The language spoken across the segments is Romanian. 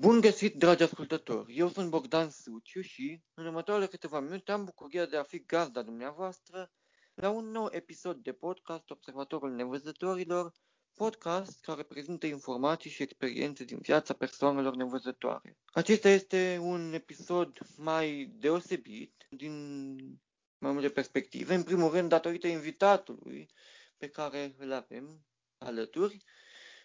Bun găsit, dragi ascultători! Eu sunt Bogdan Suciu și, în următoarele câteva minute, am bucuria de a fi gazda dumneavoastră la un nou episod de podcast Observatorul Nevăzătorilor, podcast care prezintă informații și experiențe din viața persoanelor nevăzătoare. Acesta este un episod mai deosebit din mai multe perspective. În primul rând, datorită invitatului pe care îl avem alături,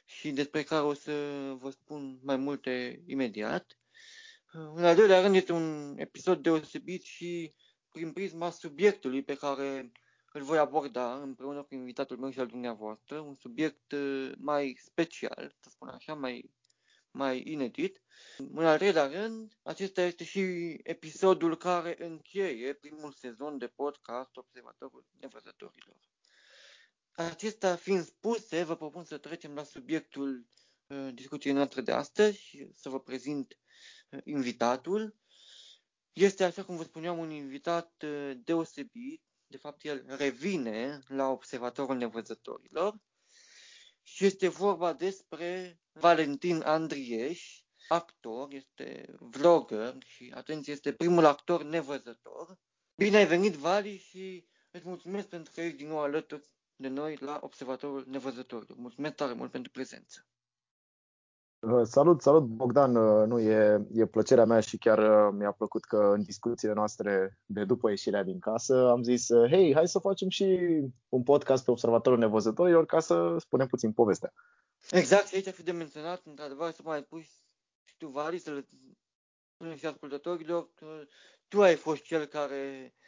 și despre care o să vă spun mai multe imediat. În al doilea rând este un episod deosebit și prin prisma subiectului pe care îl voi aborda împreună cu invitatul meu și al dumneavoastră, un subiect uh, mai special, să spun așa, mai, mai inedit. În al treilea rând, acesta este și episodul care încheie primul sezon de podcast Observatorul Nevăzătorilor. Acestea fiind spuse, vă propun să trecem la subiectul uh, discuției noastre de astăzi și să vă prezint uh, invitatul. Este, așa cum vă spuneam, un invitat uh, deosebit. De fapt, el revine la Observatorul Nevăzătorilor și este vorba despre Valentin Andrieș, actor, este vlogger și, atenție, este primul actor nevăzător. Bine ai venit, Vali, și îți mulțumesc pentru că ești din nou alături de noi la Observatorul Nevăzătorilor. Mulțumesc tare mult pentru prezență. Uh, salut, salut Bogdan, uh, nu e, e plăcerea mea și chiar uh, mi-a plăcut că în discuțiile noastre de după ieșirea din casă am zis, hei, hai să facem și un podcast pe Observatorul Nevăzătorilor ca să spunem puțin povestea. Exact, și aici a fi de menționat, într-adevăr, să mai pui și tu, Vali, să le spunem și ascultătorilor că tu ai fost cel care Eh,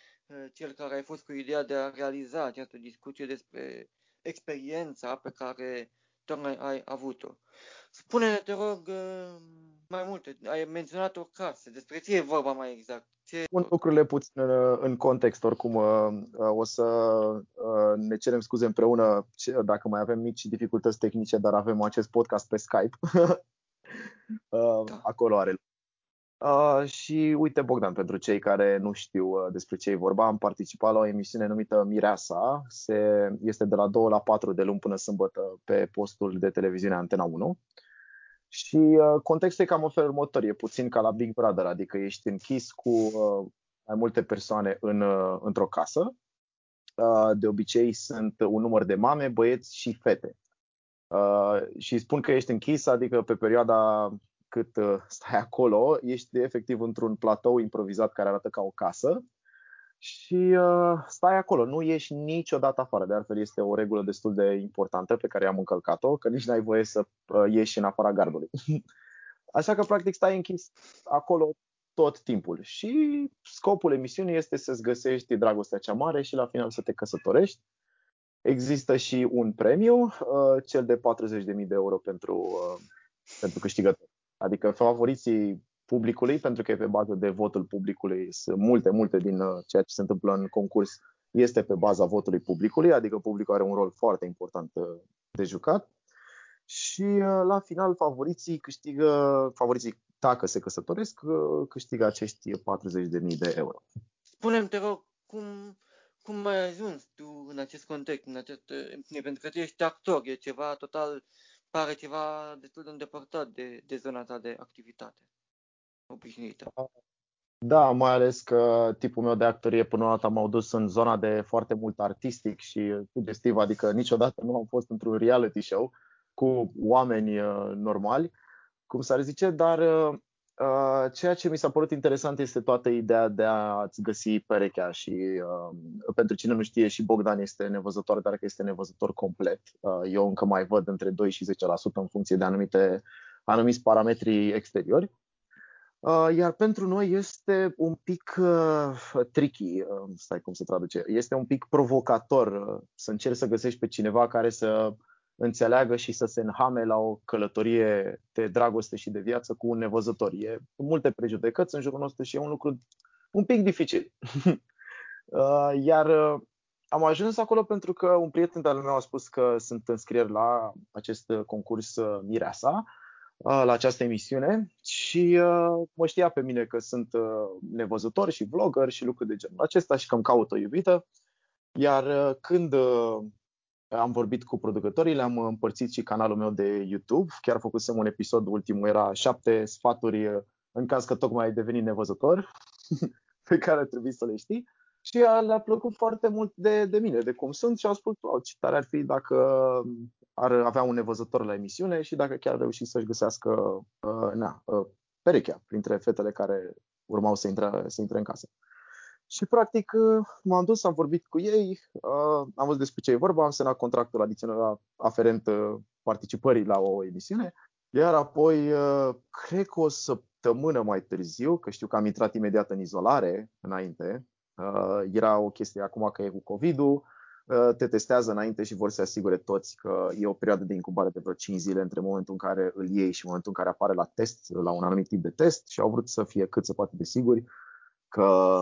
cel care ai fost cu ideea de a realiza această discuție despre experiența pe care tocmai ai avut-o. Spune-ne, te rog, eh, mai multe. Ai menționat o casă. Despre ce e vorba mai exact? Ce... Pun lucrurile puțin în context, oricum eh, o să ne cerem scuze împreună dacă mai avem mici dificultăți tehnice, dar avem acest podcast pe Skype. da. Acolo are Uh, și uite, Bogdan, pentru cei care nu știu uh, despre ce e vorba, am participat la o emisiune numită Mireasa. Se, este de la 2 la 4 de luni până sâmbătă pe postul de televiziune Antena 1. Și uh, contextul e cam în felul următor, e puțin ca la Big Brother, adică ești închis cu uh, mai multe persoane în, uh, într-o casă. Uh, de obicei sunt un număr de mame, băieți și fete. Uh, și spun că ești închis, adică pe perioada cât uh, stai acolo, ești efectiv într-un platou improvizat care arată ca o casă și uh, stai acolo, nu ieși niciodată afară. De altfel este o regulă destul de importantă pe care am încălcat-o, că nici n-ai voie să uh, ieși în afara gardului. Așa că practic stai închis acolo tot timpul. Și scopul emisiunii este să-ți găsești dragostea cea mare și la final să te căsătorești. Există și un premiu, cel de 40.000 de euro pentru, pentru câștigător. Adică favoriții publicului, pentru că e pe bază de votul publicului, sunt multe, multe din uh, ceea ce se întâmplă în concurs este pe baza votului publicului, adică publicul are un rol foarte important uh, de jucat. Și uh, la final favoriții câștigă, favoriții dacă se căsătoresc, câștigă acești 40.000 de euro. Spune-mi, te rog, cum, cum ai ajuns tu în acest context, în acest, pentru că tu ești actor, e ceva total pare ceva destul de îndepărtat de, de zona ta de activitate obișnuită. Da, mai ales că tipul meu de actorie până la dată m-au dus în zona de foarte mult artistic și sugestiv, adică niciodată nu am fost într-un reality show cu oameni uh, normali, cum s-ar zice, dar uh, Uh, ceea ce mi s-a părut interesant este toată ideea de a-ți găsi perechea și uh, pentru cine nu știe și Bogdan este nevăzător, dar că este nevăzător complet. Uh, eu încă mai văd între 2 și 10% în funcție de anumite, anumiți parametri exteriori. Uh, iar pentru noi este un pic uh, tricky, uh, stai cum se traduce, este un pic provocator uh, să încerci să găsești pe cineva care să înțeleagă și să se înhame la o călătorie de dragoste și de viață cu un nevăzător. E multe prejudecăți în jurul nostru și e un lucru un pic dificil. Uh, iar uh, am ajuns acolo pentru că un prieten de-al meu a spus că sunt înscrieri la acest concurs uh, Mireasa, la această emisiune și mă știa pe mine că sunt nevăzător și vlogger și lucruri de genul acesta și că îmi caut o iubită. Iar când am vorbit cu producătorii, le-am împărțit și canalul meu de YouTube. Chiar făcusem un episod, ultimul era șapte sfaturi în caz că tocmai ai devenit nevăzător, pe care trebuie să le știi. Și le-a plăcut foarte mult de, de mine, de cum sunt și au spus, wow, ce tare ar fi dacă ar avea un nevăzător la emisiune și dacă chiar reuși să-și găsească uh, na, uh, perechea printre fetele care urmau să intre, să intre în casă. Și practic uh, m-am dus, am vorbit cu ei, uh, am văzut despre ce e vorba, am semnat contractul adițional aferent uh, participării la o emisiune, iar apoi, cred că o săptămână mai târziu, că știu că am intrat imediat în izolare înainte, era o chestie acum că e cu COVID-ul, te testează înainte și vor să asigure toți că e o perioadă de incubare de vreo 5 zile între momentul în care îl iei și momentul în care apare la test, la un anumit tip de test și au vrut să fie cât se poate de siguri că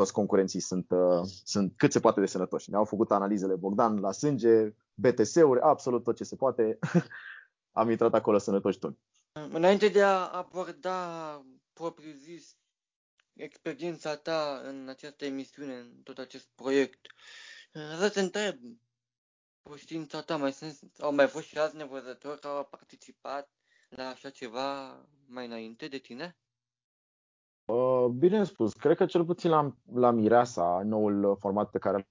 toți concurenții sunt, uh, sunt cât se poate de sănătoși. Ne-au făcut analizele Bogdan la sânge, BTS-uri, absolut tot ce se poate. Am intrat acolo sănătoși toți. Înainte de a aborda propriu-zis experiența ta în această emisiune, în tot acest proiect, vreau să întreb, cu știința ta, mai sunt, au mai fost și alți nevăzători care au participat la așa ceva mai înainte de tine? Uh, bine spus, cred că cel puțin la, la Mireasa, noul format pe care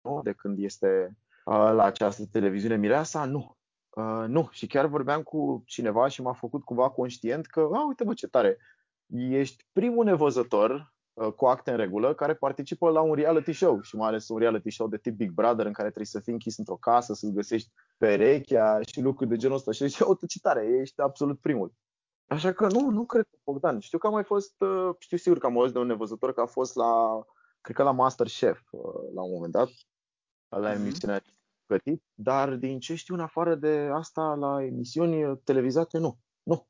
nu, de când este uh, la această televiziune Mireasa, nu. Uh, nu, și chiar vorbeam cu cineva și m-a făcut cumva conștient că, a, uite mă ce tare, ești primul nevăzător cu acte în regulă care participă la un reality show și mai ales un reality show de tip Big Brother în care trebuie să fii închis într-o casă, să-ți găsești perechea și lucruri de genul ăsta și zici, uite ce tare, ești absolut primul. Așa că nu, nu cred că Bogdan. Știu că am mai fost, uh, știu sigur că am auzit de un nevăzător că a fost la, cred că la Masterchef uh, la un moment dat, la mm-hmm. emisiunea plătit, dar din ce știu în afară de asta la emisiuni televizate, nu. Nu.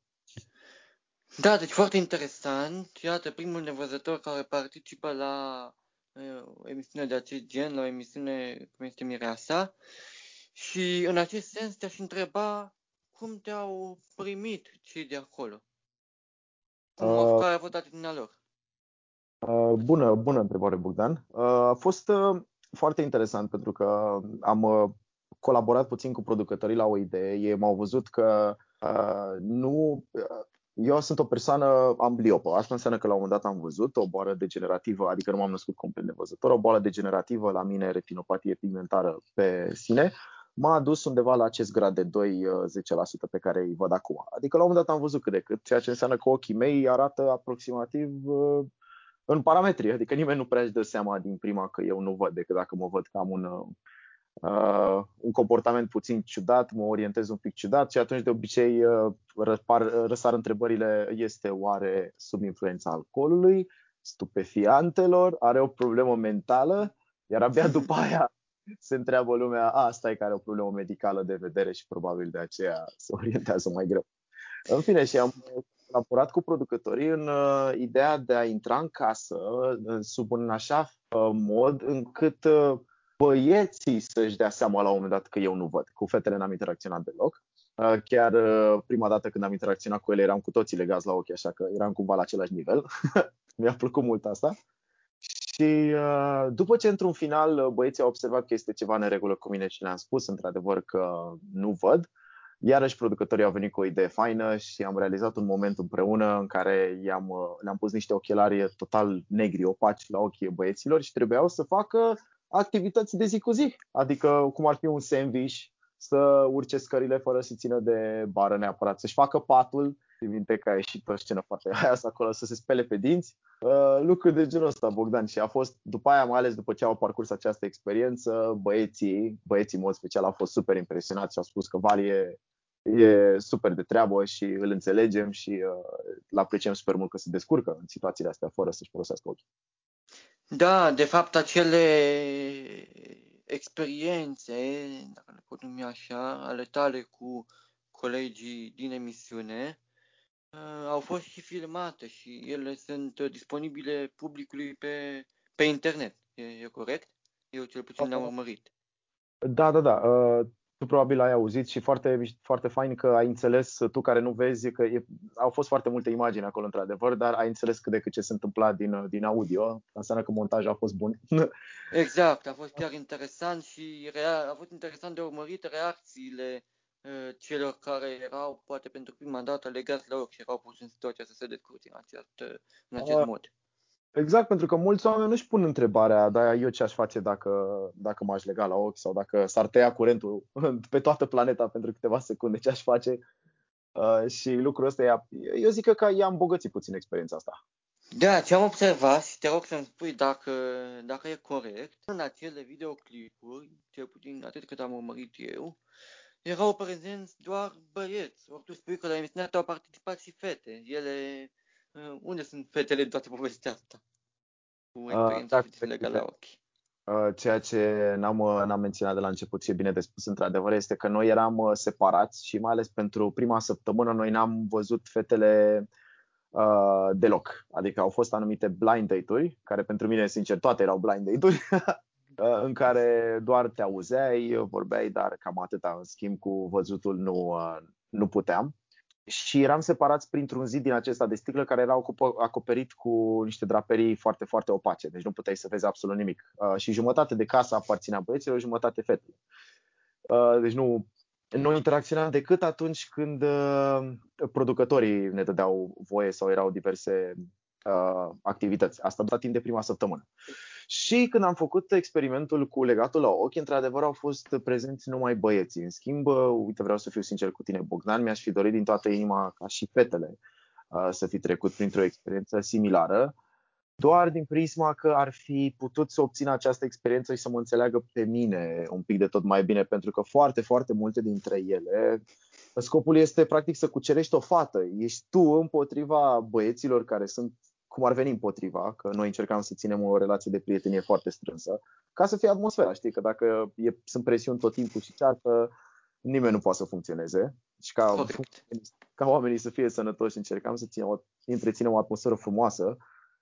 Da, deci foarte interesant. Iată, primul nevăzător care participă la uh, o emisiune de acest gen, la o emisiune cum este Mireasa. Și în acest sens te-aș întreba cum te-au primit cei de acolo? Cum uh, care a fost atitudinea lor? Uh, bună, bună întrebare, Bogdan. Uh, a fost uh, foarte interesant pentru că am uh, colaborat puțin cu producătorii la o idee. Ei m-au văzut că uh, nu. Uh, eu sunt o persoană ambliopă. Asta înseamnă că la un moment dat am văzut o boală degenerativă, adică nu m-am născut complet nevăzător, o boală degenerativă la mine, retinopatie pigmentară pe sine, m-a adus undeva la acest grad de 2-10% uh, pe care îi văd acum. Adică la un moment dat am văzut cât de cât, ceea ce înseamnă că ochii mei arată aproximativ uh, în parametri, adică nimeni nu prea își dă seama din prima că eu nu văd decât dacă mă văd că am un, uh, un comportament puțin ciudat, mă orientez un pic ciudat și atunci de obicei uh, răpar, răsar întrebările, este oare sub influența alcoolului, stupefiantelor, are o problemă mentală, iar abia după aia se întreabă lumea, a, asta e care are o problemă medicală de vedere și probabil de aceea se orientează mai greu. În fine, și am colaborat cu producătorii în uh, ideea de a intra în casă uh, sub un așa uh, mod încât uh, băieții să-și dea seama la un moment dat că eu nu văd. Cu fetele n-am interacționat deloc. Uh, chiar uh, prima dată când am interacționat cu ele eram cu toții legați la ochi, așa că eram cumva la același nivel. Mi-a plăcut mult asta. Și uh, după ce într-un final uh, băieții au observat că este ceva neregulă cu mine și le-am spus într-adevăr că nu văd, iarăși producătorii au venit cu o idee faină și am realizat un moment împreună în care i-am, uh, le-am pus niște ochelari total negri, opaci la ochii băieților și trebuiau să facă activități de zi cu zi, adică cum ar fi un sandwich, să urce scările fără să țină de bară neapărat, să-și facă patul, Țin minte că a ieșit o scenă foarte aia acolo să se spele pe dinți. Uh, lucruri de genul ăsta, Bogdan. Și a fost, după aia, mai ales după ce au parcurs această experiență, băieții, băieții în mod special, au fost super impresionați și au spus că Vali e, e super de treabă și îl înțelegem și uh, îl apreciem super mult că se descurcă în situațiile astea fără să-și folosească ochii. Da, de fapt, acele experiențe, dacă le pot numi așa, ale tale cu colegii din emisiune, uh, au fost și filmate și ele sunt uh, disponibile publicului pe, pe internet. E, e corect? Eu cel puțin le-am urmărit. Da, da, da. Uh, tu probabil ai auzit și foarte, foarte fain că ai înțeles, tu care nu vezi, că e, au fost foarte multe imagini acolo într-adevăr, dar ai înțeles cât de cât ce se întâmpla din, din audio. Înseamnă că montajul a fost bun. Exact, a fost chiar interesant și rea- a fost interesant de urmărit reacțiile uh, celor care erau poate pentru prima dată legați la ochi și erau pus în situația să se descurce în acest, în acest uh, mod. Exact, pentru că mulți oameni nu-și pun întrebarea, da, eu ce aș face dacă, dacă m-aș lega la ochi sau dacă s-ar tăia curentul pe toată planeta pentru câteva secunde, ce aș face? Uh, și lucrul ăsta, eu zic că i-a îmbogățit puțin experiența asta. Da, ce am observat și te rog să-mi spui dacă, dacă e corect, în acele videoclipuri, cel puțin atât cât am urmărit eu, erau prezenți doar băieți. Ori tu spui că la emisiunea au participat și fete. Ele Uh, unde sunt fetele în toată povestea asta? Cu uh, experiența uh, da, legată la ochi. Uh, ceea ce n-am, uh, n-am menționat de la început și e bine de spus într-adevăr este că noi eram uh, separați și mai ales pentru prima săptămână noi n-am văzut fetele uh, deloc. Adică au fost anumite blind date-uri, care pentru mine, sincer, toate erau blind date-uri, în care doar te auzeai, vorbeai, dar cam atâta. În schimb, cu văzutul nu, uh, nu puteam și eram separați printr-un zid din acesta de sticlă care era acoperit cu niște draperii foarte, foarte opace, deci nu puteai să vezi absolut nimic. Uh, și jumătate de casă aparținea băieților, jumătate fetelor. Uh, deci nu, nu interacționam decât atunci când uh, producătorii ne dădeau voie sau erau diverse activități. Asta tot timp de prima săptămână. Și când am făcut experimentul cu legatul la ochi, într-adevăr au fost prezenți numai băieții. În schimb, uite, vreau să fiu sincer cu tine, Bogdan, mi-aș fi dorit din toată inima ca și fetele să fi trecut printr-o experiență similară, doar din prisma că ar fi putut să obțină această experiență și să mă înțeleagă pe mine un pic de tot mai bine, pentru că foarte, foarte multe dintre ele, scopul este practic să cucerești o fată. Ești tu împotriva băieților care sunt cum ar veni împotriva, că noi încercam să ținem o relație de prietenie foarte strânsă, ca să fie atmosfera, știi, că dacă e, sunt presiuni tot timpul și ceartă, nimeni nu poate să funcționeze. Și ca, ca oamenii să fie sănătoși, încercam să ținem o, întreținem o atmosferă frumoasă.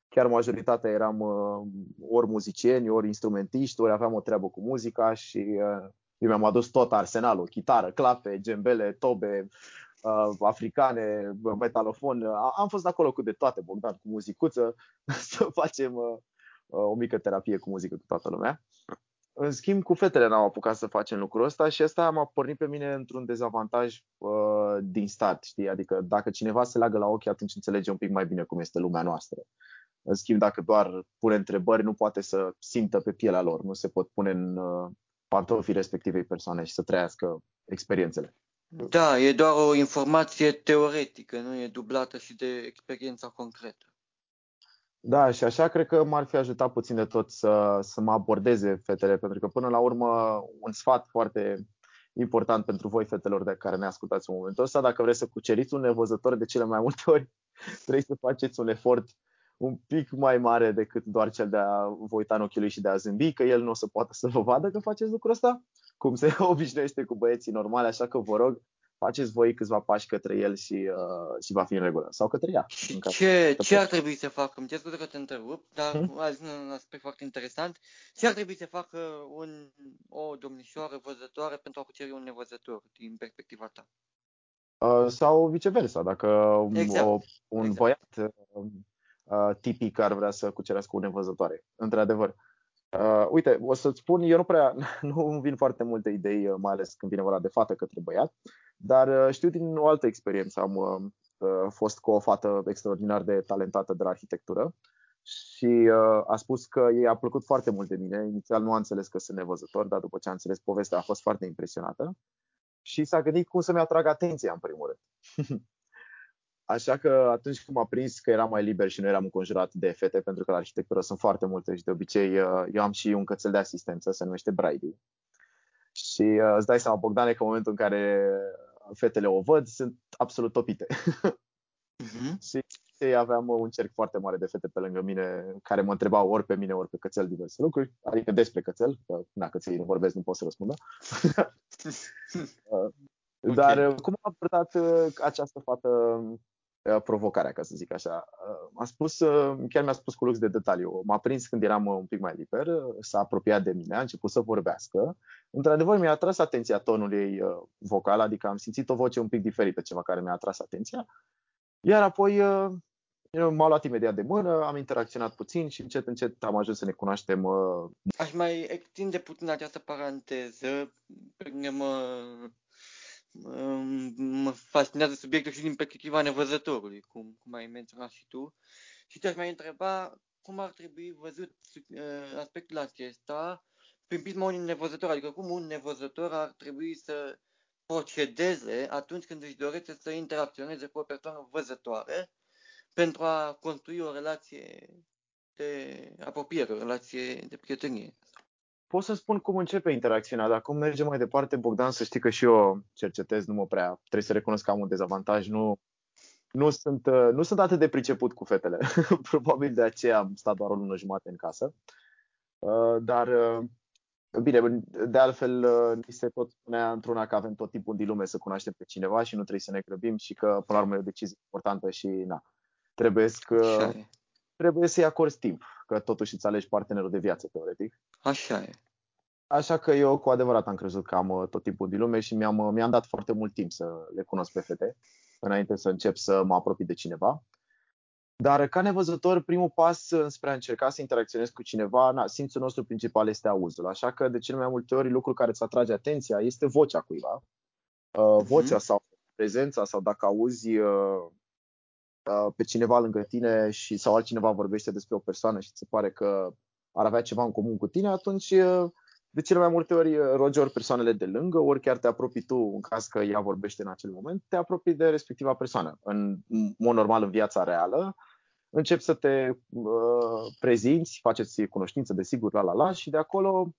Chiar majoritatea eram uh, ori muzicieni, ori instrumentiști, ori aveam o treabă cu muzica și uh, eu mi-am adus tot arsenalul, chitară, clape, gembele, tobe, uh, africane, metalofon. Am fost acolo cu de toate, Bogdan, cu muzicuță, să facem uh, uh, o mică terapie cu muzică cu toată lumea. În schimb, cu fetele n-am apucat să facem lucrul ăsta și asta m-a pornit pe mine într-un dezavantaj uh, din start, știi? Adică dacă cineva se leagă la ochi, atunci înțelege un pic mai bine cum este lumea noastră. În schimb, dacă doar pune întrebări, nu poate să simtă pe pielea lor, nu se pot pune în uh, pantofii respectivei persoane și să trăiască experiențele. Da, e doar o informație teoretică, nu e dublată și de experiența concretă. Da, și așa cred că m-ar fi ajutat puțin de tot să, să mă abordeze fetele, pentru că până la urmă un sfat foarte important pentru voi, fetelor de care ne ascultați în momentul ăsta, dacă vreți să cuceriți un nevăzător de cele mai multe ori, trebuie să faceți un efort un pic mai mare decât doar cel de a vă uita în ochii lui și de a zâmbi, că el nu o să poată să vă vadă că faceți lucrul ăsta, cum se obișnuiește cu băieții normale, așa că vă rog, faceți voi câțiva pași către el și, uh, și va fi în regulă. Sau către ea. Și ce, ce ar trebui să facă? Îmi cer scuze că te întrerup, dar hmm? azi un aspect foarte interesant. Ce ar trebui să facă un, o domnișoară văzătoare pentru a cuceri un nevăzător din perspectiva ta? Uh, sau viceversa, dacă exact. o, un exact. băiat uh, uh, tipic ar vrea să cucerească o nevăzătoare. Într-adevăr. Uh, uite, o să-ți spun, eu nu prea, nu îmi vin foarte multe idei, uh, mai ales când vine vorba de fată către băiat, dar uh, știu din o altă experiență, am uh, uh, fost cu o fată extraordinar de talentată de la arhitectură și uh, a spus că ei a plăcut foarte mult de mine. Inițial nu a înțeles că sunt nevăzător, dar după ce a înțeles povestea a fost foarte impresionată și s-a gândit cum să-mi atrag atenția în primul rând. Așa că atunci când m-a prins că eram mai liber și nu eram înconjurat de fete, pentru că la arhitectură sunt foarte multe și de obicei uh, eu am și un cățel de asistență, se numește Brady. Și uh, îți dai seama, Bogdane, că în momentul în care fetele o văd, sunt absolut topite. Uh-huh. și aveam un cerc foarte mare de fete pe lângă mine care mă întrebau ori pe mine, ori pe cățel diverse lucruri, adică despre cățel, că dacă ți nu vorbesc nu pot să răspundă. Uh, dar okay. Uh, cum a abordat această fată provocarea, ca să zic așa. a spus, uh, chiar mi-a spus cu lux de detaliu. M-a prins când eram un pic mai liber, s-a apropiat de mine, a început să vorbească. Într-adevăr, mi-a atras atenția tonul ei vocal, adică am simțit o voce un pic diferită, ceva care mi-a atras atenția. Iar apoi m-a luat imediat de mână, am interacționat puțin și încet, încet am ajuns să ne cunoaștem. Aș mai extinde puțin această paranteză, pentru mă mă fascinează subiectul și din perspectiva nevăzătorului, cum, cum ai menționat și tu. Și te-aș mai întreba cum ar trebui văzut uh, aspectul acesta prin prisma unui nevăzător, adică cum un nevăzător ar trebui să procedeze atunci când își dorește să interacționeze cu o persoană văzătoare pentru a construi o relație de apropiere, o relație de prietenie pot să spun cum începe interacțiunea, dar cum merge mai departe, Bogdan, să știi că și eu cercetez, nu mă prea, trebuie să recunosc că am un dezavantaj, nu, nu, sunt, uh, nu sunt atât de priceput cu fetele. Probabil de aceea am stat doar o lună jumate în casă. Uh, dar, uh, bine, de altfel, ni se tot spunea într-una că avem tot timpul din lume să cunoaștem pe cineva și nu trebuie să ne grăbim și că, până la urmă, e o decizie importantă și, na, trebuie să, trebuie să-i acorzi timp, că totuși îți alegi partenerul de viață, teoretic. Așa e. Așa că eu cu adevărat am crezut că am uh, tot timpul din lume și mi-am, uh, mi-am dat foarte mult timp să le cunosc pe fete, înainte să încep să mă apropii de cineva. Dar ca nevăzător, primul pas spre a încerca să interacționez cu cineva, na, simțul nostru principal este auzul. Așa că de cele mai multe ori lucrul care îți atrage atenția este vocea cuiva. Uh, vocea mm-hmm. sau prezența sau dacă auzi uh, uh, pe cineva lângă tine și sau altcineva vorbește despre o persoană și ți se pare că ar avea ceva în comun cu tine, atunci uh, de cele mai multe ori rogi ori persoanele de lângă, ori chiar te apropii tu în caz că ea vorbește în acel moment, te apropii de respectiva persoană. În mod normal, în viața reală, începi să te uh, prezinți, faceți cunoștință, desigur, la la la și de acolo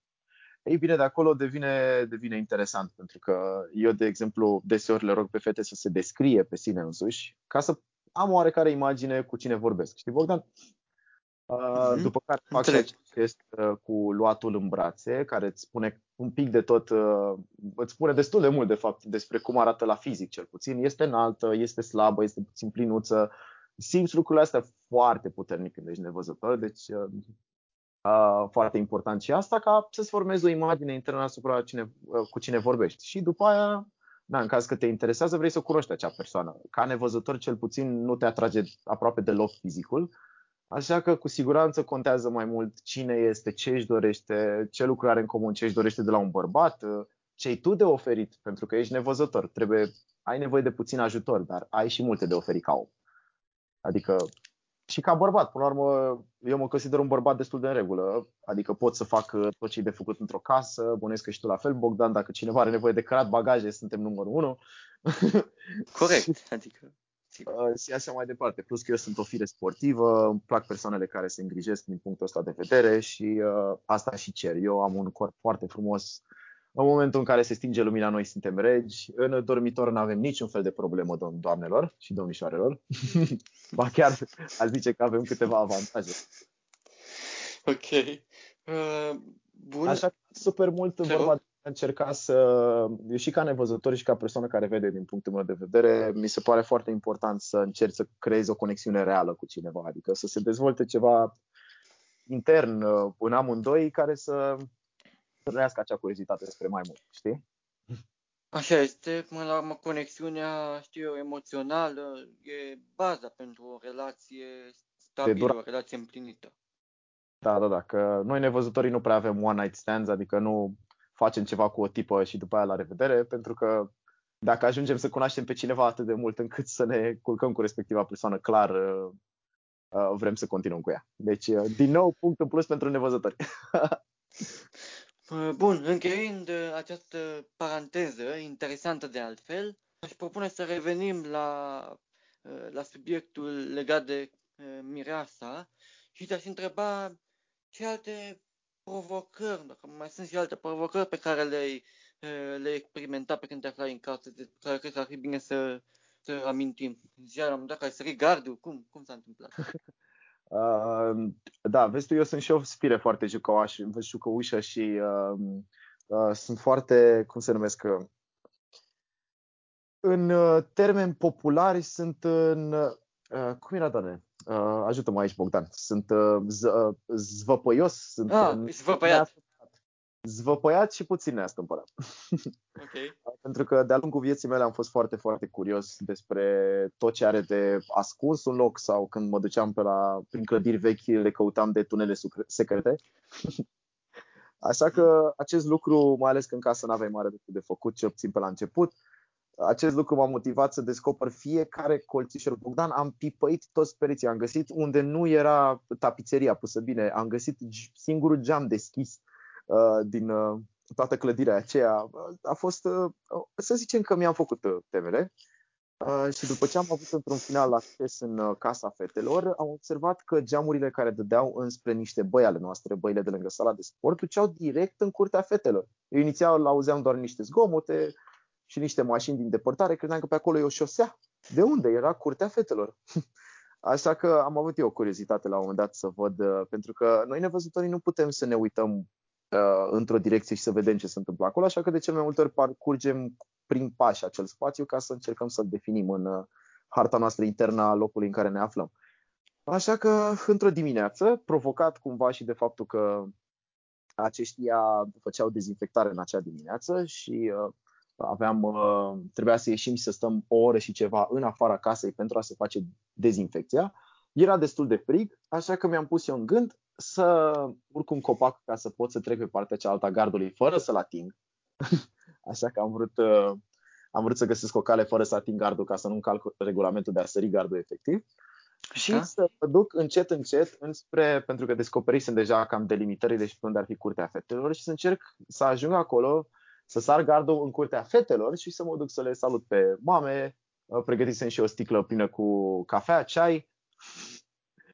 ei bine, de acolo devine, devine interesant, pentru că eu, de exemplu, deseori le rog pe fete să se descrie pe sine însuși, ca să am o oarecare imagine cu cine vorbesc. Știi, Bogdan? Mm-hmm. După care fac acest test uh, cu luatul în brațe, care îți spune un pic de tot, uh, îți spune destul de mult, de fapt, despre cum arată la fizic, cel puțin. Este înaltă, este slabă, este puțin plinuță. Simți lucrurile astea foarte puternic când ești nevăzător, deci uh, foarte important și asta ca să-ți formezi o imagine internă asupra cine, uh, cu cine vorbești. Și după aia, da, în caz că te interesează, vrei să cunoști acea persoană. Ca nevăzător, cel puțin, nu te atrage aproape deloc fizicul, Așa că cu siguranță contează mai mult cine este, ce își dorește, ce lucruri are în comun, ce își dorește de la un bărbat, ce ai tu de oferit, pentru că ești nevăzător. Trebuie, ai nevoie de puțin ajutor, dar ai și multe de oferit ca om. Adică și ca bărbat, până la urmă, eu mă consider un bărbat destul de în regulă, adică pot să fac tot ce e de făcut într-o casă, bănuiesc că și tu la fel, Bogdan, dacă cineva are nevoie de cărat bagaje, suntem numărul unu. Corect, adică și așa mai departe. Plus că eu sunt o fire sportivă, îmi plac persoanele care se îngrijesc din punctul ăsta de vedere și uh, asta și cer. Eu am un corp foarte frumos. În momentul în care se stinge lumina, noi suntem regi. În dormitor nu avem niciun fel de problemă, domn, doamnelor și domnișoarelor. ba chiar aș zice că avem câteva avantaje. Ok. Uh, bun. Așa super mult vorba încerca să, eu și ca nevăzător și ca persoană care vede din punctul meu de vedere, mi se pare foarte important să încerci să creezi o conexiune reală cu cineva, adică să se dezvolte ceva intern uh, în amândoi care să trăiască acea curiozitate spre mai mult, știi? Așa este, până la urmă conexiunea, știu eu, emoțională e baza pentru o relație stabilă, o relație împlinită. Da, da, da, că noi nevăzătorii nu prea avem one night stands, adică nu facem ceva cu o tipă și după aia la revedere, pentru că dacă ajungem să cunoaștem pe cineva atât de mult încât să ne culcăm cu respectiva persoană, clar uh, uh, vrem să continuăm cu ea. Deci, uh, din nou, punct în plus pentru nevăzători. Bun, încheiind această paranteză interesantă de altfel, aș propune să revenim la, la subiectul legat de mireasa și te-aș întreba ce alte provocări, dacă mai sunt și alte provocări pe care le-ai, le experimentat pe când te aflai în casă, de care cred că ar fi bine să, să amintim. Ziua la un dat ai sărit gardul, cum, cum s-a întâmplat? Uh, da, vezi tu, eu sunt și o spire foarte jucăuș, jucăușă și uh, uh, sunt foarte, cum se numesc, uh, în uh, termeni populari sunt în, uh, cum era, doamne, Uh, ajută-mă aici, Bogdan. Sunt uh, z- uh, zvăpăios. Sunt ah, zvăpăiat. Zvăpăiat și puțin neastâmpărat. Okay. Pentru că de-a lungul vieții mele am fost foarte, foarte curios despre tot ce are de ascuns un loc sau când mă duceam pe la, prin clădiri vechi, le căutam de tunele secrete. Așa că acest lucru, mai ales că în casă nu aveai mare lucru de făcut, ce obțin pe la început, acest lucru m-a motivat să descoper fiecare colțișor. Bogdan, am pipăit toți pereții, am găsit unde nu era tapiseria pusă bine, am găsit singurul geam deschis uh, din uh, toată clădirea aceea. A fost, uh, să zicem că mi-am făcut uh, temele. Uh, și după ce am avut într-un final acces în uh, casa fetelor, am observat că geamurile care dădeau înspre niște băi ale noastre, băile de lângă sala de sport, duceau direct în curtea fetelor. Eu inițial auzeam doar niște zgomote, și niște mașini din depărtare, credeam că pe acolo e o șosea. De unde? Era curtea fetelor. Așa că am avut eu o curiozitate la un moment dat să văd, uh, pentru că noi nevăzătorii nu putem să ne uităm uh, într-o direcție și să vedem ce se întâmplă acolo, așa că de cel mai multe ori parcurgem prin pași acel spațiu ca să încercăm să-l definim în uh, harta noastră internă a locului în care ne aflăm. Așa că, într-o dimineață, provocat cumva și de faptul că aceștia făceau dezinfectare în acea dimineață și uh, aveam, uh, trebuia să ieșim și să stăm o oră și ceva în afara casei pentru a se face dezinfecția. Era destul de frig, așa că mi-am pus eu în gând să urc un copac ca să pot să trec pe partea cealaltă a gardului fără să-l ating. așa că am vrut, uh, am vrut să găsesc o cale fără să ating gardul ca să nu încalc regulamentul de a sări gardul efectiv. Și da? să mă duc încet, încet înspre, pentru că descoperisem deja cam delimitările și unde ar fi curtea fetelor și să încerc să ajung acolo să sar gardul în curtea fetelor și să mă duc să le salut pe mame. Pregătisem și o sticlă plină cu cafea, ceai,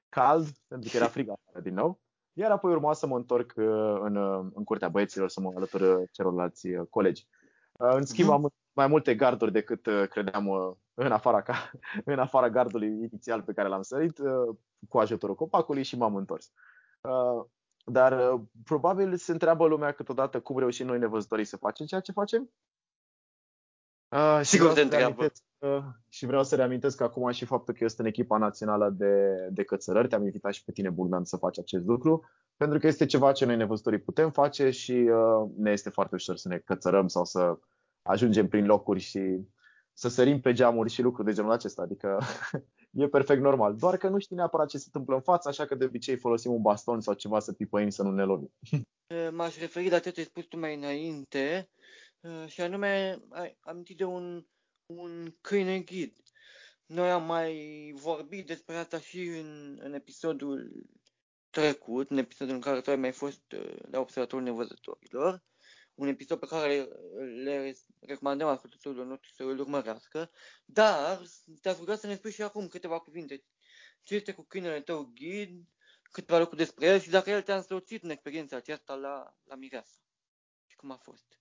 cald, pentru că era frig afară din nou. Iar apoi urma să mă întorc uh, în, uh, în curtea băieților să mă alătur uh, celorlalți colegi. În schimb, mhm. am mai multe garduri decât credeam în afara, ca, în afara gardului inițial pe care l-am sărit, cu ajutorul copacului și m-am întors. Dar uh, probabil se întreabă lumea câteodată cum reușim noi nevăzătorii să facem ceea ce facem. Uh, și Sigur te întreabă. Uh, și vreau să reamintesc acum și faptul că eu sunt în echipa națională de, de cățărări. Te-am invitat și pe tine, Bogdan, să faci acest lucru, pentru că este ceva ce noi nevăzătorii putem face și uh, ne este foarte ușor să ne cățărăm sau să ajungem prin locuri și să sărim pe geamuri și lucruri de genul acesta. Adică e perfect normal. Doar că nu știi neapărat ce se întâmplă în față, așa că de obicei folosim un baston sau ceva să pipăim să nu ne lovim. M-aș referi la ce ai spus tu mai înainte și anume ai amintit de un, un câine ghid. Noi am mai vorbit despre asta și în, în episodul trecut, în episodul în care tu ai mai fost la observatorul nevăzătorilor un episod pe care le recomandăm ascultătorilor noștri să îl urmărească, dar te-aș ruga să ne spui și acum câteva cuvinte. Ce este cu câinele tău ghid, câteva lucruri despre el și dacă el te-a însoțit în experiența aceasta la, la Mireasa. Și cum a fost?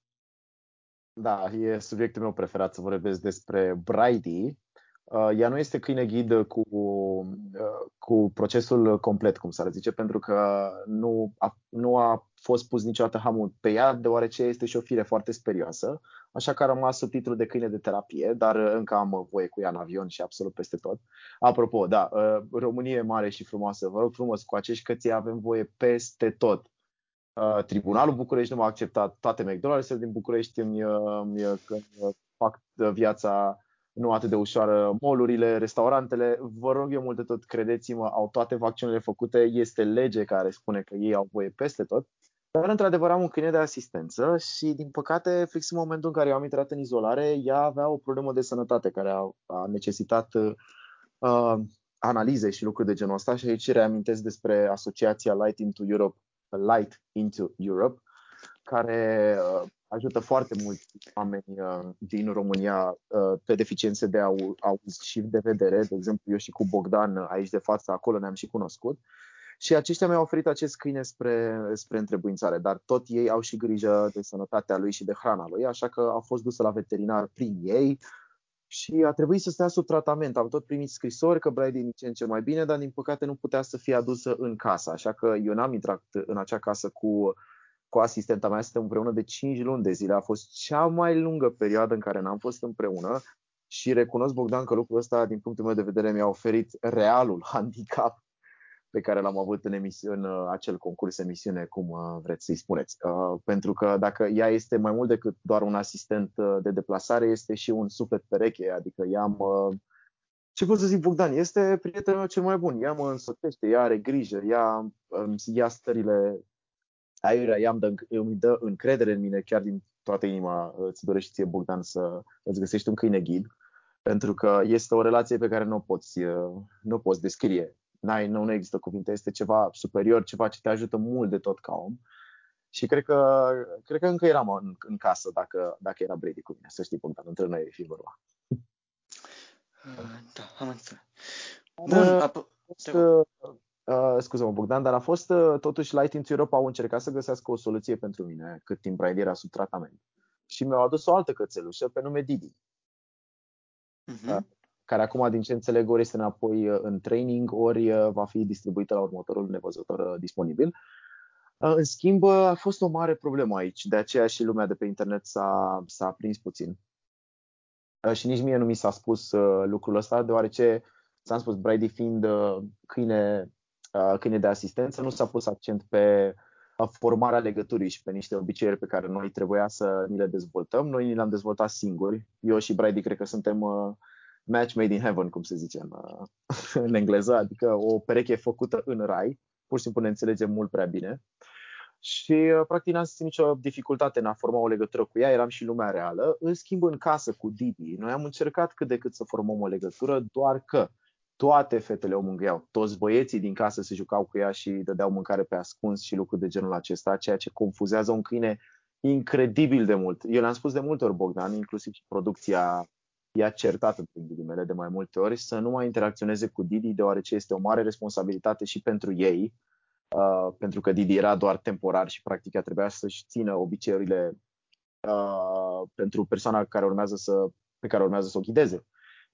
Da, e subiectul meu preferat să vorbesc despre Brady. Uh, ea nu este câine ghid cu, uh, cu procesul complet, cum s-ar zice, pentru că nu a, nu a fost pus niciodată hamul pe ea, deoarece este și o fire foarte sperioasă, așa că a rămas sub titlul de câine de terapie, dar încă am voie cu ea în avion și absolut peste tot. Apropo, da, uh, România e mare și frumoasă, vă rog frumos, cu acești cății avem voie peste tot. Tribunalul București nu m-a acceptat, toate McDonald's din București îmi, îmi, îmi fac viața nu atât de ușoară. Molurile, restaurantele, vă rog eu mult de tot, credeți-mă, au toate vaccinurile făcute, este lege care spune că ei au voie peste tot. Dar, într-adevăr, am un câine de asistență și, din păcate, fix în momentul în care eu am intrat în izolare, ea avea o problemă de sănătate care a, a necesitat uh, analize și lucruri de genul ăsta și aici reamintesc despre asociația Light into Europe, Light into Europe, care uh, ajută foarte mulți oameni uh, din România uh, pe deficiențe de auz și de vedere. De exemplu, eu și cu Bogdan aici de față, acolo ne-am și cunoscut. Și aceștia mi-au oferit acest câine spre, spre întrebuințare, dar tot ei au și grijă de sănătatea lui și de hrana lui, așa că a fost dusă la veterinar prin ei și a trebuit să stea sub tratament. Am tot primit scrisori că Brady nici în ce mai bine, dar din păcate nu putea să fie adusă în casă, așa că eu n-am intrat în acea casă cu cu asistenta mea suntem împreună de 5 luni de zile. A fost cea mai lungă perioadă în care n-am fost împreună și recunosc, Bogdan, că lucrul ăsta, din punctul meu de vedere, mi-a oferit realul handicap pe care l-am avut în, emisi- în uh, acel concurs emisiune, cum uh, vreți să-i spuneți. Uh, pentru că dacă ea este mai mult decât doar un asistent de deplasare, este și un suflet pereche, adică ea mă... Ce pot să zic, Bogdan? Este prietenul meu cel mai bun. Ea mă însoțește, ea are grijă, ea ia stările aiurea, ea îmi dă, îmi dă încredere în mine, chiar din toată inima îți dorești ție, Bogdan, să îți găsești un câine ghid, pentru că este o relație pe care nu o poți, nu o poți descrie n-ai, nu, nu există cuvinte, este ceva superior, ceva ce te ajută mult de tot ca om. Și cred că, cred că încă eram în, în casă dacă, dacă era Brady cu mine, să știi, punctan, între noi e fi vorba. Uh, da, am înțeles. Bun, ap- fost, uh, uh, scuză-mă, Bogdan, dar a fost uh, totuși Light into Europe au încercat să găsească o soluție pentru mine cât timp Brady era sub tratament. Și mi-au adus o altă cățelușă pe nume Didi. Uh-huh. Uh, care acum, din ce înțeleg, ori este înapoi uh, în training, ori uh, va fi distribuită la următorul nevăzător uh, disponibil. În schimb, a fost o mare problemă aici, de aceea și lumea de pe internet s-a, s-a prins puțin. Și nici mie nu mi s-a spus lucrul ăsta, deoarece, ți-am spus, Brady fiind câine, câine de asistență, nu s-a pus accent pe formarea legăturii și pe niște obiceiuri pe care noi trebuia să ni le dezvoltăm. Noi ni le-am dezvoltat singuri. Eu și Brady cred că suntem match made in heaven, cum se zice în, în engleză, adică o pereche făcută în rai, pur și simplu ne înțelegem mult prea bine. Și uh, practic n-am simțit nicio dificultate în a forma o legătură cu ea, eram și lumea reală. În schimb, în casă cu Didi, noi am încercat cât de cât să formăm o legătură, doar că toate fetele o mângâiau, toți băieții din casă se jucau cu ea și dădeau mâncare pe ascuns și lucruri de genul acesta, ceea ce confuzează un câine incredibil de mult. Eu le-am spus de multe ori, Bogdan, inclusiv și producția i-a certat între ghilimele de mai multe ori să nu mai interacționeze cu Didi deoarece este o mare responsabilitate și pentru ei, uh, pentru că Didi era doar temporar și practic ea trebuia să-și țină obiceiurile uh, pentru persoana care urmează să, pe care urmează să o ghideze.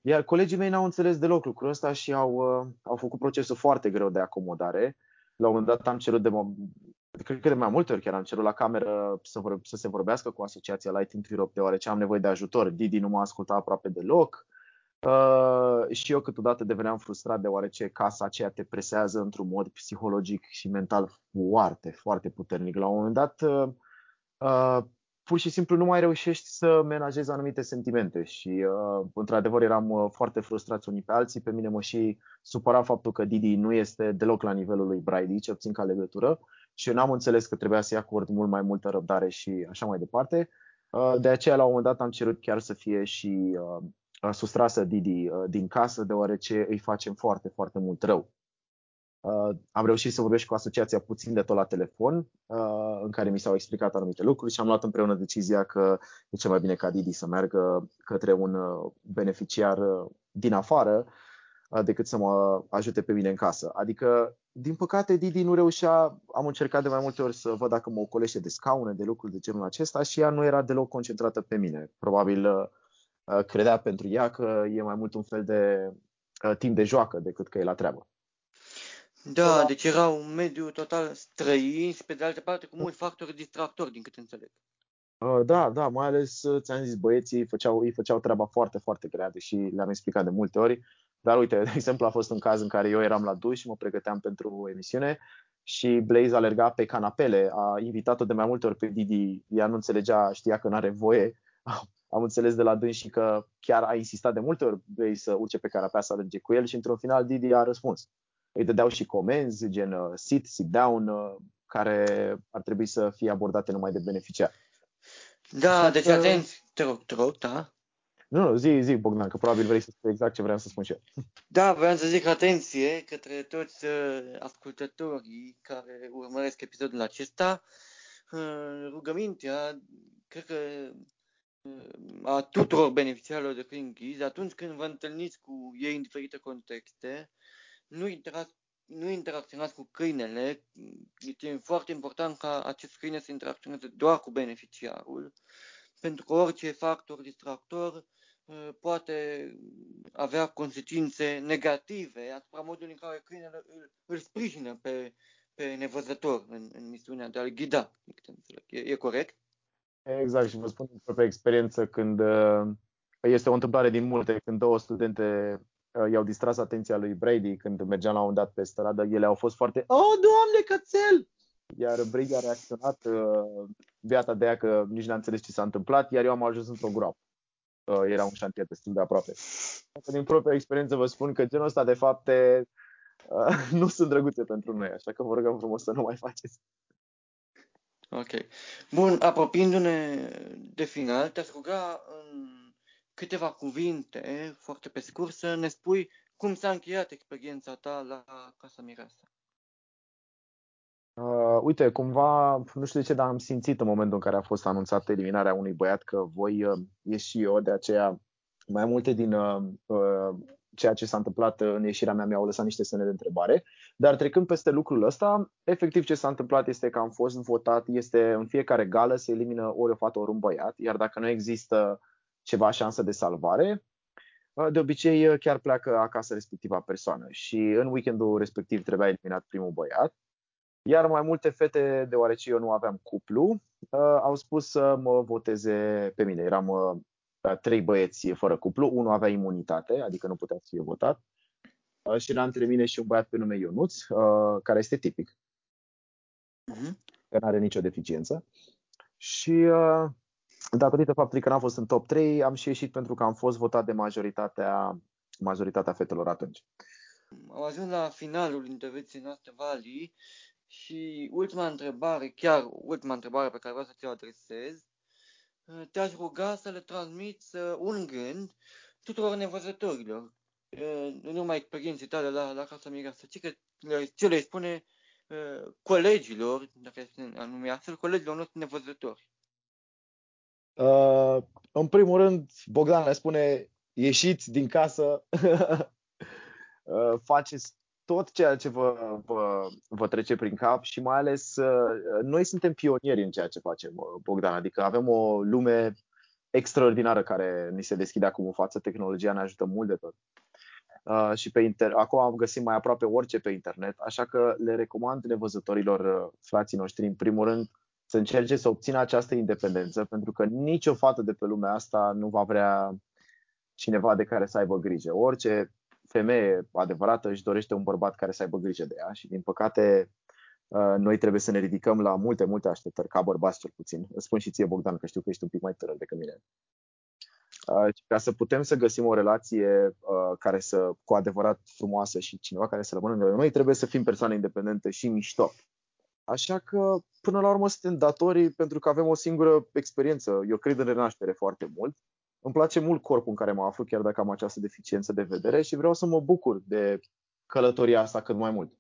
Iar colegii mei n-au înțeles deloc lucrul ăsta și au, uh, au făcut procesul foarte greu de acomodare. La un moment dat am cerut de, cred că de mai multe ori chiar am cerut la cameră să, vor, să se vorbească cu Asociația Light in Europe, deoarece am nevoie de ajutor. Didi nu m-a ascultat aproape deloc. Uh, și eu câteodată deveneam frustrat deoarece casa aceea te presează într-un mod psihologic și mental foarte, foarte puternic. La un moment dat, uh, uh, pur și simplu nu mai reușești să menajezi anumite sentimente și uh, într-adevăr eram uh, foarte frustrați unii pe alții. Pe mine mă și supăra faptul că Didi nu este deloc la nivelul lui Brady, ce obțin ca legătură și eu n-am înțeles că trebuia să-i acord mult mai multă răbdare și așa mai departe. Uh, de aceea, la un moment dat, am cerut chiar să fie și uh, sustrasă Didi uh, din casă, deoarece îi facem foarte, foarte mult rău. Am reușit să vorbesc cu asociația puțin de tot la telefon, în care mi s-au explicat anumite lucruri și am luat împreună decizia că e cel mai bine ca Didi să meargă către un beneficiar din afară decât să mă ajute pe mine în casă. Adică din păcate, Didi nu reușea, am încercat de mai multe ori să văd dacă mă ocolește de scaune, de lucruri de genul acesta și ea nu era deloc concentrată pe mine. Probabil uh, uh, credea pentru ea că e mai mult un fel de uh, timp de joacă decât că e la treabă. Da, da, deci era un mediu total străin și pe de altă parte cu mulți factori distractori, din câte înțeleg. Da, da, mai ales, ți-am zis, băieții făceau, îi făceau treaba foarte, foarte grea, deși le-am explicat de multe ori. Dar uite, de exemplu, a fost un caz în care eu eram la duș, mă pregăteam pentru emisiune și Blaze alerga pe canapele. A invitat-o de mai multe ori pe Didi, ea nu înțelegea, știa că nu are voie. Am înțeles de la dâns și că chiar a insistat de multe ori Blaze să urce pe canapea să alerge cu el și într-un final Didi a răspuns. Îi dădeau și comenzi, gen uh, sit, sit down, uh, care ar trebui să fie abordate numai de beneficiar. Da, deci atenți, te rog, te rog, da. Nu, nu, zi, zi, Bogdan, că probabil vrei să spui exact ce vreau să spun și eu. Da, vreau să zic atenție către toți uh, ascultătorii care urmăresc episodul acesta. Uh, rugămintea, cred că uh, a tuturor beneficiarilor de Clean Keys, atunci când vă întâlniți cu ei în diferite contexte, nu, interac- nu interacționați cu câinele. Este foarte important ca acest câine să interacționeze doar cu beneficiarul, pentru că orice factor distractor Uh, poate avea consecințe negative asupra modului în care câinele îl, îl sprijină pe, pe nevăzător în, în misiunea de a-l ghida. E, e corect? Exact și vă spun pe experiență când uh, este o întâmplare din multe. Când două studente uh, i-au distras atenția lui Brady când mergeam la un dat pe stradă, ele au fost foarte Oh, doamne, cățel! Iar Brady a reacționat, uh, beata de ea că nici n-a înțeles ce s-a întâmplat, iar eu am ajuns într-o groapă. Uh, era un șantier destul de aproape. Din propria experiență vă spun că genul ăsta de fapte uh, nu sunt drăguțe pentru noi, așa că vă rugăm frumos să nu mai faceți. Ok. Bun, apropiindu-ne de final, te-aș ruga în câteva cuvinte, foarte pe scurt, să ne spui cum s-a încheiat experiența ta la Casa Mireasa. Uh, uite, cumva, nu știu de ce, dar am simțit în momentul în care a fost anunțată eliminarea unui băiat că voi uh, ieși eu, de aceea mai multe din uh, uh, ceea ce s-a întâmplat în ieșirea mea mi-au lăsat niște semne de întrebare. Dar trecând peste lucrul ăsta, efectiv ce s-a întâmplat este că am fost votat, este în fiecare gală se elimină ori o fată, ori un băiat, iar dacă nu există ceva șansă de salvare, uh, de obicei uh, chiar pleacă acasă respectiva persoană și în weekendul respectiv trebuia eliminat primul băiat. Iar mai multe fete, deoarece eu nu aveam cuplu, uh, au spus să mă voteze pe mine. Eram trei băieți fără cuplu, unul avea imunitate, adică nu putea să fie votat, și era între mine și un băiat pe nume Ionuț, care este tipic, uh-huh. că nu are nicio deficiență. Și datorită faptului că n-am fost în top 3, am și ieșit pentru că am fost votat de majoritatea, majoritatea fetelor atunci. Am ajuns la finalul intervenției noastre, Vali, și ultima întrebare, chiar ultima întrebare pe care vreau să ți-o adresez, te-aș ruga să le transmiți un gând tuturor nevăzătorilor, nu numai experienței tale la, la Casa Mireasă, ci că ce le spune colegilor, dacă este anume astfel, colegilor noștri nevăzători. Uh, în primul rând, Bogdan le spune, ieșiți din casă, uh, faceți tot ceea ce vă, vă, vă trece prin cap și mai ales uh, noi suntem pionieri în ceea ce facem, uh, Bogdan, adică avem o lume extraordinară care ni se deschide acum în față, tehnologia ne ajută mult de tot. Uh, și pe inter- acum am găsit mai aproape orice pe internet, așa că le recomand nevăzătorilor, uh, frații noștri, în primul rând, să încerce să obțină această independență, pentru că nicio fată de pe lumea asta nu va vrea cineva de care să aibă grijă. Orice femeie adevărată își dorește un bărbat care să aibă grijă de ea și, din păcate, uh, noi trebuie să ne ridicăm la multe, multe așteptări, ca bărbați cel puțin. Îți spun și ție, Bogdan, că știu că ești un pic mai tânăr decât mine. Uh, ca să putem să găsim o relație uh, care să, cu adevărat frumoasă și cineva care să rămână lângă noi, trebuie să fim persoane independente și mișto. Așa că, până la urmă, suntem datorii pentru că avem o singură experiență. Eu cred în renaștere foarte mult îmi place mult corpul în care mă aflu, chiar dacă am această deficiență de vedere și vreau să mă bucur de călătoria asta cât mai mult.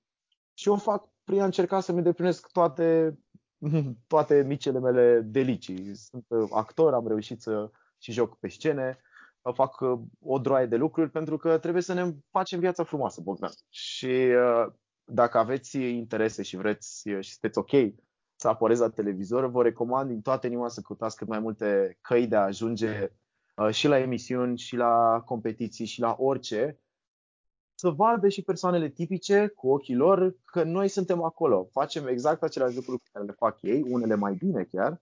Și o fac prin a încerca să-mi îndeplinesc toate, toate micile mele delicii. Sunt uh, actor, am reușit să și joc pe scene, fac uh, o droaie de lucruri pentru că trebuie să ne facem viața frumoasă, Bogdan. Și uh, dacă aveți interese și vreți și sunteți ok să apărez la televizor, vă recomand din toată inima să căutați cât mai multe căi de a ajunge Uh, și la emisiuni, și la competiții, și la orice, să vadă și persoanele tipice cu ochii lor că noi suntem acolo. Facem exact aceleași lucruri pe care le fac ei, unele mai bine chiar,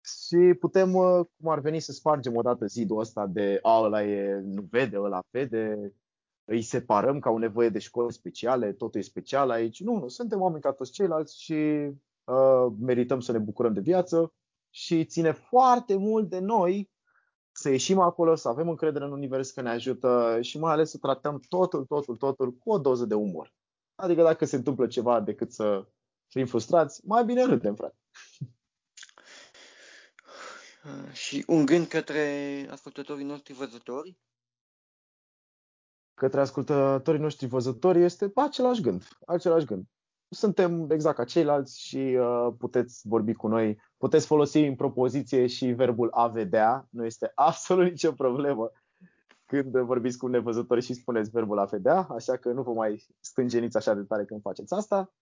și putem, uh, cum ar veni, să spargem odată zidul ăsta de a, ăla e, nu vede, ăla vede, îi separăm ca o nevoie de școli speciale, totul e special aici. Nu, nu, suntem oameni ca toți ceilalți și uh, merităm să ne bucurăm de viață și ține foarte mult de noi să ieșim acolo, să avem încredere în univers că ne ajută și mai ales să tratăm totul, totul, totul cu o doză de umor. Adică dacă se întâmplă ceva decât să fim frustrați, mai bine râdem, frate. Și un gând către ascultătorii noștri văzători? Către ascultătorii noștri văzători este același gând. Același gând suntem exact ca ceilalți și uh, puteți vorbi cu noi. Puteți folosi în propoziție și verbul a vedea, nu este absolut nicio problemă când vorbiți cu un nevăzător și spuneți verbul a vedea, așa că nu vă mai stânjeniți așa de tare când faceți asta.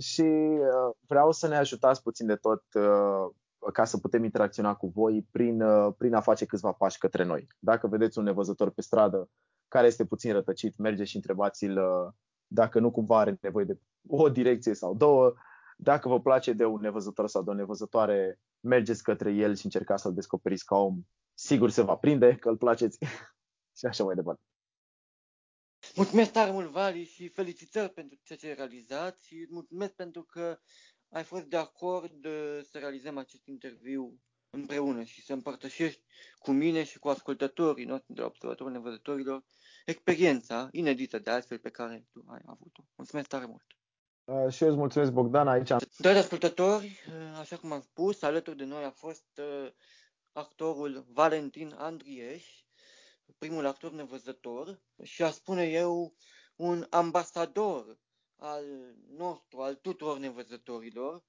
Și uh, vreau să ne ajutați puțin de tot uh, ca să putem interacționa cu voi prin, uh, prin a face câțiva pași către noi. Dacă vedeți un nevăzător pe stradă care este puțin rătăcit, mergeți și întrebați-l uh, dacă nu cumva are nevoie de o direcție sau două. Dacă vă place de un nevăzător sau de o nevăzătoare, mergeți către el și încercați să-l descoperiți ca om sigur se va prinde, că îl placeți și așa mai departe. Mulțumesc tare mult, Vali, și felicitări pentru ceea ce ai realizat și mulțumesc pentru că ai fost de acord uh, să realizăm acest interviu împreună și să împărtășești cu mine și cu ascultătorii noștri de la Observatorul Nevăzătorilor experiența inedită de altfel pe care tu ai avut-o. Mulțumesc tare mult! Uh, și eu îți mulțumesc, Bogdan, aici. Dragi ascultători, uh, așa cum am spus, alături de noi a fost uh, actorul Valentin Andrieș, primul actor nevăzător și aș spune eu un ambasador al nostru, al tuturor nevăzătorilor,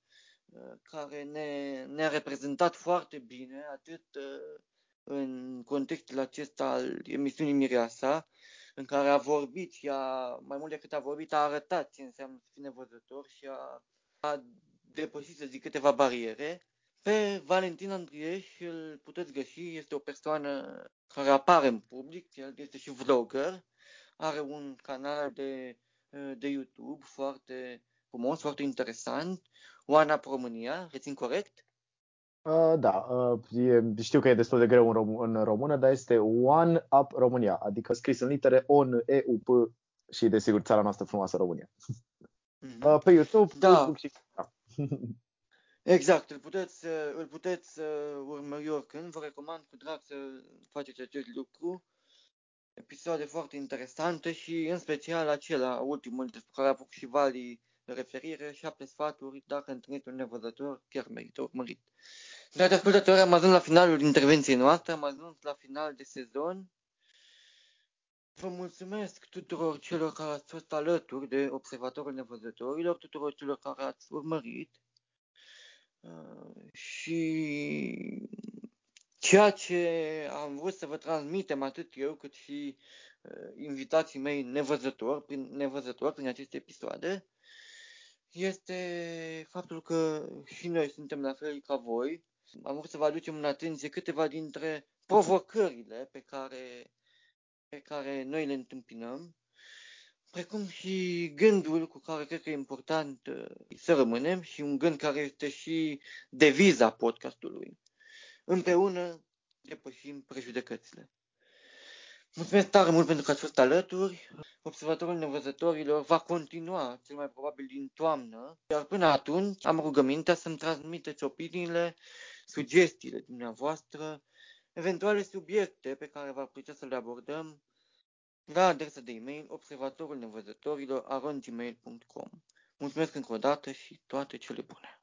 care ne, ne-a reprezentat foarte bine, atât în contextul acesta al emisiunii Mireasa, în care a vorbit și a, mai mult decât a vorbit, a arătat ce înseamnă să fii nevăzător și a, a depășit, să zic, câteva bariere. Pe Valentin Andrieș îl puteți găsi, este o persoană care apare în public, el este și vlogger, are un canal de, de YouTube foarte frumos, foarte interesant, One Up România, rețin corect? Uh, da, uh, e, știu că e destul de greu în, rom- în română, dar este One Up România, adică scris în litere ON, E, U, P și desigur țara noastră frumoasă România. Mm-hmm. Uh, pe YouTube, da. Facebook și... Da. Exact, îl puteți, îl puteți urmări oricând, vă recomand cu drag să faceți acest lucru. Episoade foarte interesante și în special acela ultimul despre care a făcut și Vali referire, șapte sfaturi, dacă întâlniți un nevăzător, chiar merită urmărit. Dragi ascultători, am ajuns la finalul intervenției noastre, am ajuns la final de sezon. Vă mulțumesc tuturor celor care ați fost alături de Observatorul Nevăzătorilor, tuturor celor care ați urmărit uh, și ceea ce am vrut să vă transmitem atât eu cât și uh, invitații mei nevăzători prin, nevăzători prin aceste episoade este faptul că și noi suntem la fel ca voi. Am vrut să vă aducem în atenție câteva dintre provocările pe care, pe care noi le întâmpinăm, precum și gândul cu care cred că e important uh, să rămânem și un gând care este și deviza podcastului. Împreună depășim prejudecățile. Mulțumesc tare mult pentru că ați fost alături. Observatorul nevăzătorilor va continua, cel mai probabil din toamnă, iar până atunci am rugămintea să-mi transmiteți opiniile, sugestiile dumneavoastră, eventuale subiecte pe care v-ar plăcea să le abordăm la adresa de e-mail observatorul nevăzătorilor Mulțumesc încă o dată și toate cele bune!